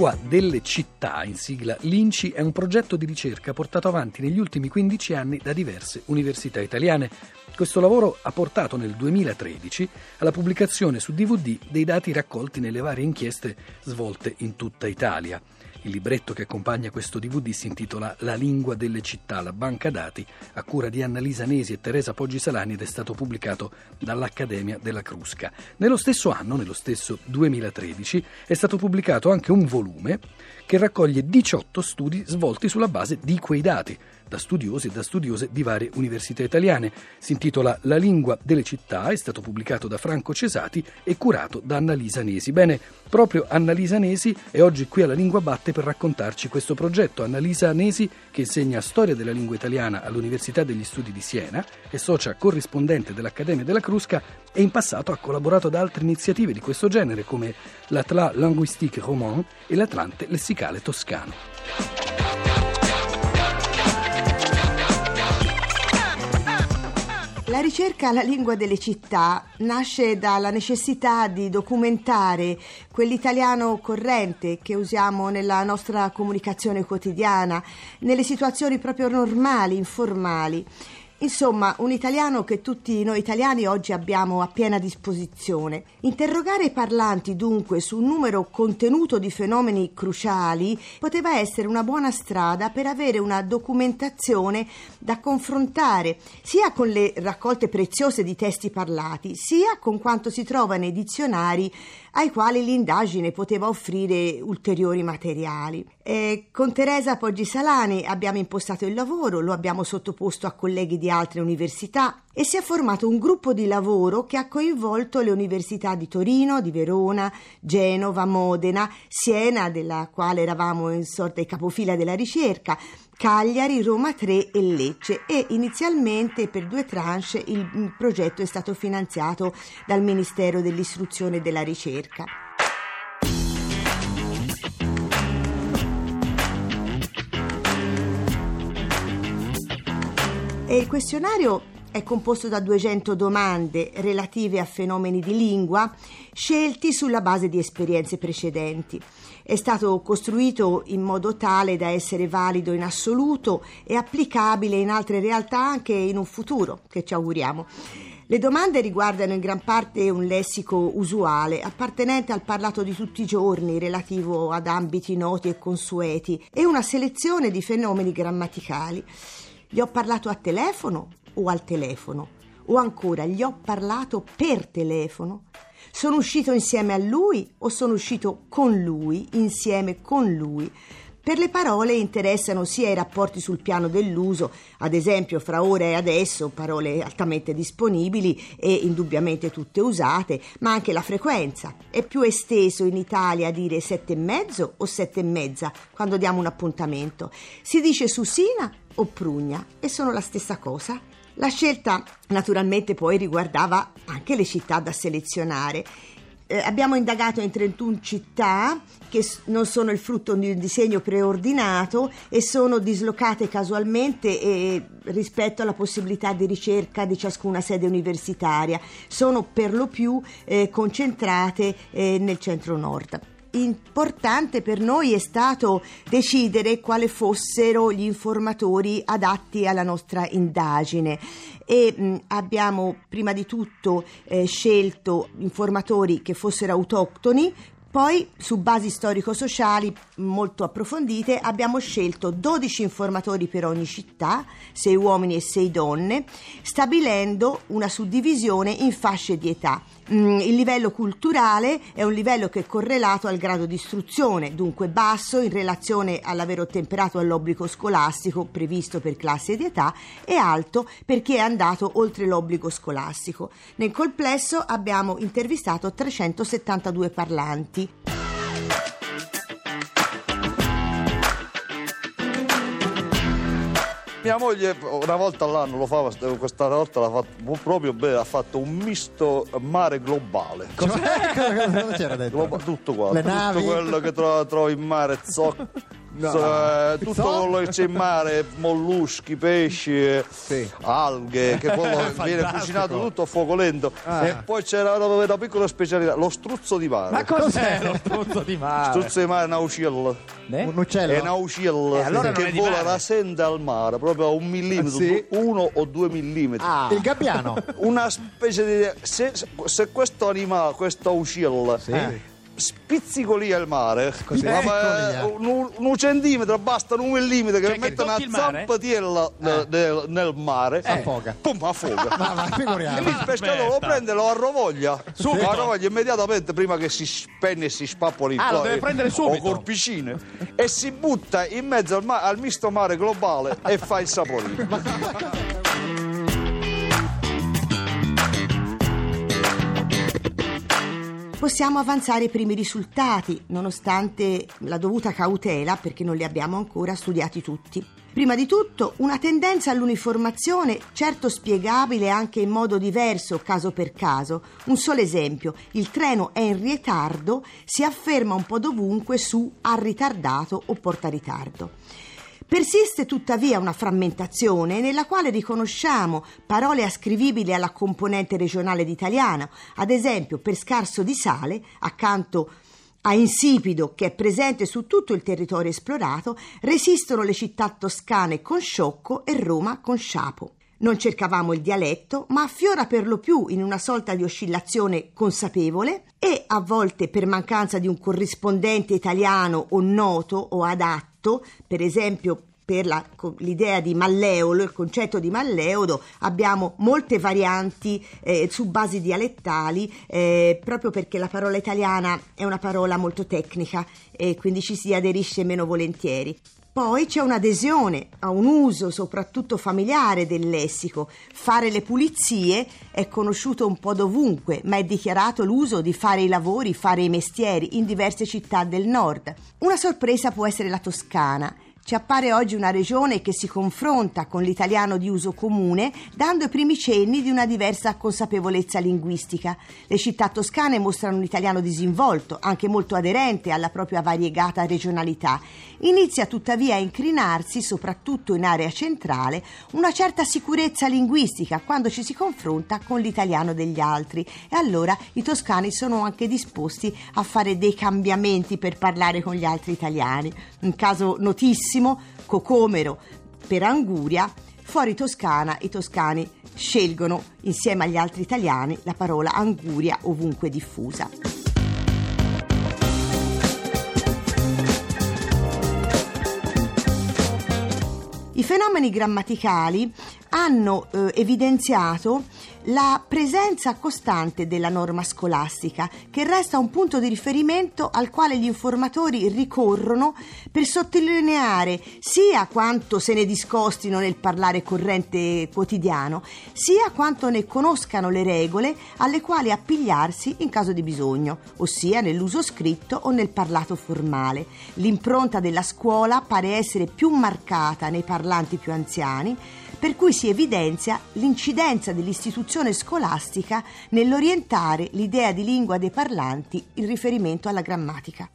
lingua delle città, in sigla Linci, è un progetto di ricerca portato avanti negli ultimi 15 anni da diverse università italiane. Questo lavoro ha portato nel 2013 alla pubblicazione su DVD dei dati raccolti nelle varie inchieste svolte in tutta Italia. Il libretto che accompagna questo DVD si intitola La lingua delle città, la banca dati, a cura di Annalisa Nesi e Teresa Poggi Salani ed è stato pubblicato dall'Accademia della Crusca. Nello stesso anno, nello stesso 2013, è stato pubblicato anche un volume che raccoglie 18 studi svolti sulla base di quei dati da studiosi e da studiose di varie università italiane. Si intitola La lingua delle città, è stato pubblicato da Franco Cesati e curato da Annalisa Nesi. Bene, proprio Annalisa Nesi è oggi qui alla Lingua Batte per raccontarci questo progetto. Annalisa Nesi, che insegna storia della lingua italiana all'Università degli Studi di Siena, è socia corrispondente dell'Accademia della Crusca e in passato ha collaborato ad altre iniziative di questo genere come l'Atlas Linguistique Roman e l'Atlante Lessicale Toscano. La ricerca alla lingua delle città nasce dalla necessità di documentare quell'italiano corrente che usiamo nella nostra comunicazione quotidiana, nelle situazioni proprio normali, informali. Insomma, un italiano che tutti noi italiani oggi abbiamo a piena disposizione. Interrogare i parlanti dunque su un numero contenuto di fenomeni cruciali poteva essere una buona strada per avere una documentazione da confrontare sia con le raccolte preziose di testi parlati, sia con quanto si trova nei dizionari ai quali l'indagine poteva offrire ulteriori materiali. E con Teresa Poggi Salani abbiamo impostato il lavoro, lo abbiamo sottoposto a colleghi di altre università e si è formato un gruppo di lavoro che ha coinvolto le università di Torino, di Verona, Genova, Modena, Siena, della quale eravamo in sorta di capofila della ricerca, Cagliari, Roma 3 e Lecce e inizialmente per due tranche il progetto è stato finanziato dal Ministero dell'Istruzione e della Ricerca. E il questionario è composto da 200 domande relative a fenomeni di lingua scelti sulla base di esperienze precedenti. È stato costruito in modo tale da essere valido in assoluto e applicabile in altre realtà anche in un futuro, che ci auguriamo. Le domande riguardano in gran parte un lessico usuale, appartenente al parlato di tutti i giorni, relativo ad ambiti noti e consueti, e una selezione di fenomeni grammaticali. Gli ho parlato a telefono o al telefono? O ancora, gli ho parlato per telefono? Sono uscito insieme a lui o sono uscito con lui, insieme con lui? Per le parole interessano sia i rapporti sul piano dell'uso, ad esempio fra ora e adesso, parole altamente disponibili e indubbiamente tutte usate, ma anche la frequenza. È più esteso in Italia dire sette e mezzo o sette e mezza quando diamo un appuntamento. Si dice susina o prugna e sono la stessa cosa. La scelta naturalmente poi riguardava anche le città da selezionare. Eh, abbiamo indagato in 31 città che non sono il frutto di un disegno preordinato e sono dislocate casualmente eh, rispetto alla possibilità di ricerca di ciascuna sede universitaria. Sono per lo più eh, concentrate eh, nel centro nord importante per noi è stato decidere quali fossero gli informatori adatti alla nostra indagine e mh, abbiamo prima di tutto eh, scelto informatori che fossero autoctoni poi, su basi storico-sociali molto approfondite, abbiamo scelto 12 informatori per ogni città, 6 uomini e 6 donne, stabilendo una suddivisione in fasce di età. Mm, il livello culturale è un livello che è correlato al grado di istruzione, dunque basso in relazione all'aver ottemperato all'obbligo scolastico previsto per classe di età e alto perché è andato oltre l'obbligo scolastico. Nel complesso abbiamo intervistato 372 parlanti Mia moglie una volta all'anno lo fa, questa volta l'ha fatto proprio bene, ha fatto un misto mare globale. Cos'è? Cosa c'era dentro? Tutto qua, Le tutto navi? quello che trovi, in mare, zocchi No. Eh, tutto So? quello che c'è in mare, molluschi, pesci, eh, Sì. alghe, che poi viene cucinato tutto a fuoco lento. Ah. E poi c'era una, una piccola specialità, lo struzzo di mare. Ma cos'è lo struzzo di mare? struzzo di mare è una. Eh? Un uccello? È una uccello Eh, allora che vola mare. rasente al mare, proprio a un millimetro, sì? uno o due millimetri. Ah. Il gabbiano. Una specie di. Se, se questo animale, questo uccello, Sì. Spizzico lì al mare, Così. ma, Ecco eh, un, un centimetro, basta un millimetro che Cioè, che mette una zampatiella ne- nel, nel mare, Affoga. pum, affoga. Ma va, E figuriamo. il pescatore lo prende, lo arrovoglia, Subito. lo arrovoglia immediatamente prima che si spenne e si spappoli Ah, lo deve prendere subito. o corpicine e si butta in mezzo al, ma- al misto mare globale e fa il saporino. Possiamo avanzare i primi risultati, nonostante la dovuta cautela, perché non li abbiamo ancora studiati tutti. Prima di tutto, una tendenza all'uniformazione, certo spiegabile anche in modo diverso caso per caso. Un solo esempio, il treno è in ritardo, si afferma un po' dovunque su ha ritardato o porta ritardo. Persiste tuttavia una frammentazione nella quale riconosciamo parole ascrivibili alla componente regionale d'italiano, ad esempio per scarso di sale, accanto a insipido che è presente su tutto il territorio esplorato, resistono le città toscane con sciocco e Roma con sciapo. Non cercavamo il dialetto, ma affiora per lo più in una sorta di oscillazione consapevole e a volte per mancanza di un corrispondente italiano o noto o adatto, per esempio per la- l'idea di malleolo, il concetto di malleolo, abbiamo molte varianti eh, su basi dialettali, eh, proprio perché la parola italiana è una parola molto tecnica e quindi ci si aderisce meno volentieri. Poi c'è un'adesione a un uso soprattutto familiare del lessico. Fare le pulizie è conosciuto un po' dovunque, ma è dichiarato l'uso di fare i lavori, fare i mestieri in diverse città del nord. Una sorpresa può essere la Toscana. Ci appare oggi una regione che si confronta con l'italiano di uso comune, dando i primi cenni di una diversa consapevolezza linguistica. Le città toscane mostrano un italiano disinvolto, anche molto aderente alla propria variegata regionalità. Inizia tuttavia a incrinarsi, soprattutto in area centrale, una certa sicurezza linguistica quando ci si confronta con l'italiano degli altri. E allora i toscani sono anche disposti a fare dei cambiamenti per parlare con gli altri italiani. Un caso notissimo, Cocomero per Anguria, fuori Toscana i toscani scelgono insieme agli altri italiani la parola Anguria ovunque diffusa. I fenomeni grammaticali hanno eh, evidenziato la presenza costante della norma scolastica, che resta un punto di riferimento al quale gli informatori ricorrono per sottolineare sia quanto se ne discostino nel parlare corrente quotidiano, sia quanto ne conoscano le regole alle quali appigliarsi in caso di bisogno, ossia nell'uso scritto o nel parlato formale. L'impronta della scuola pare essere più marcata nei parlanti più anziani, per cui si evidenzia l'incidenza dell'istituzione scolastica nell'orientare l'idea di lingua dei parlanti in riferimento alla grammatica.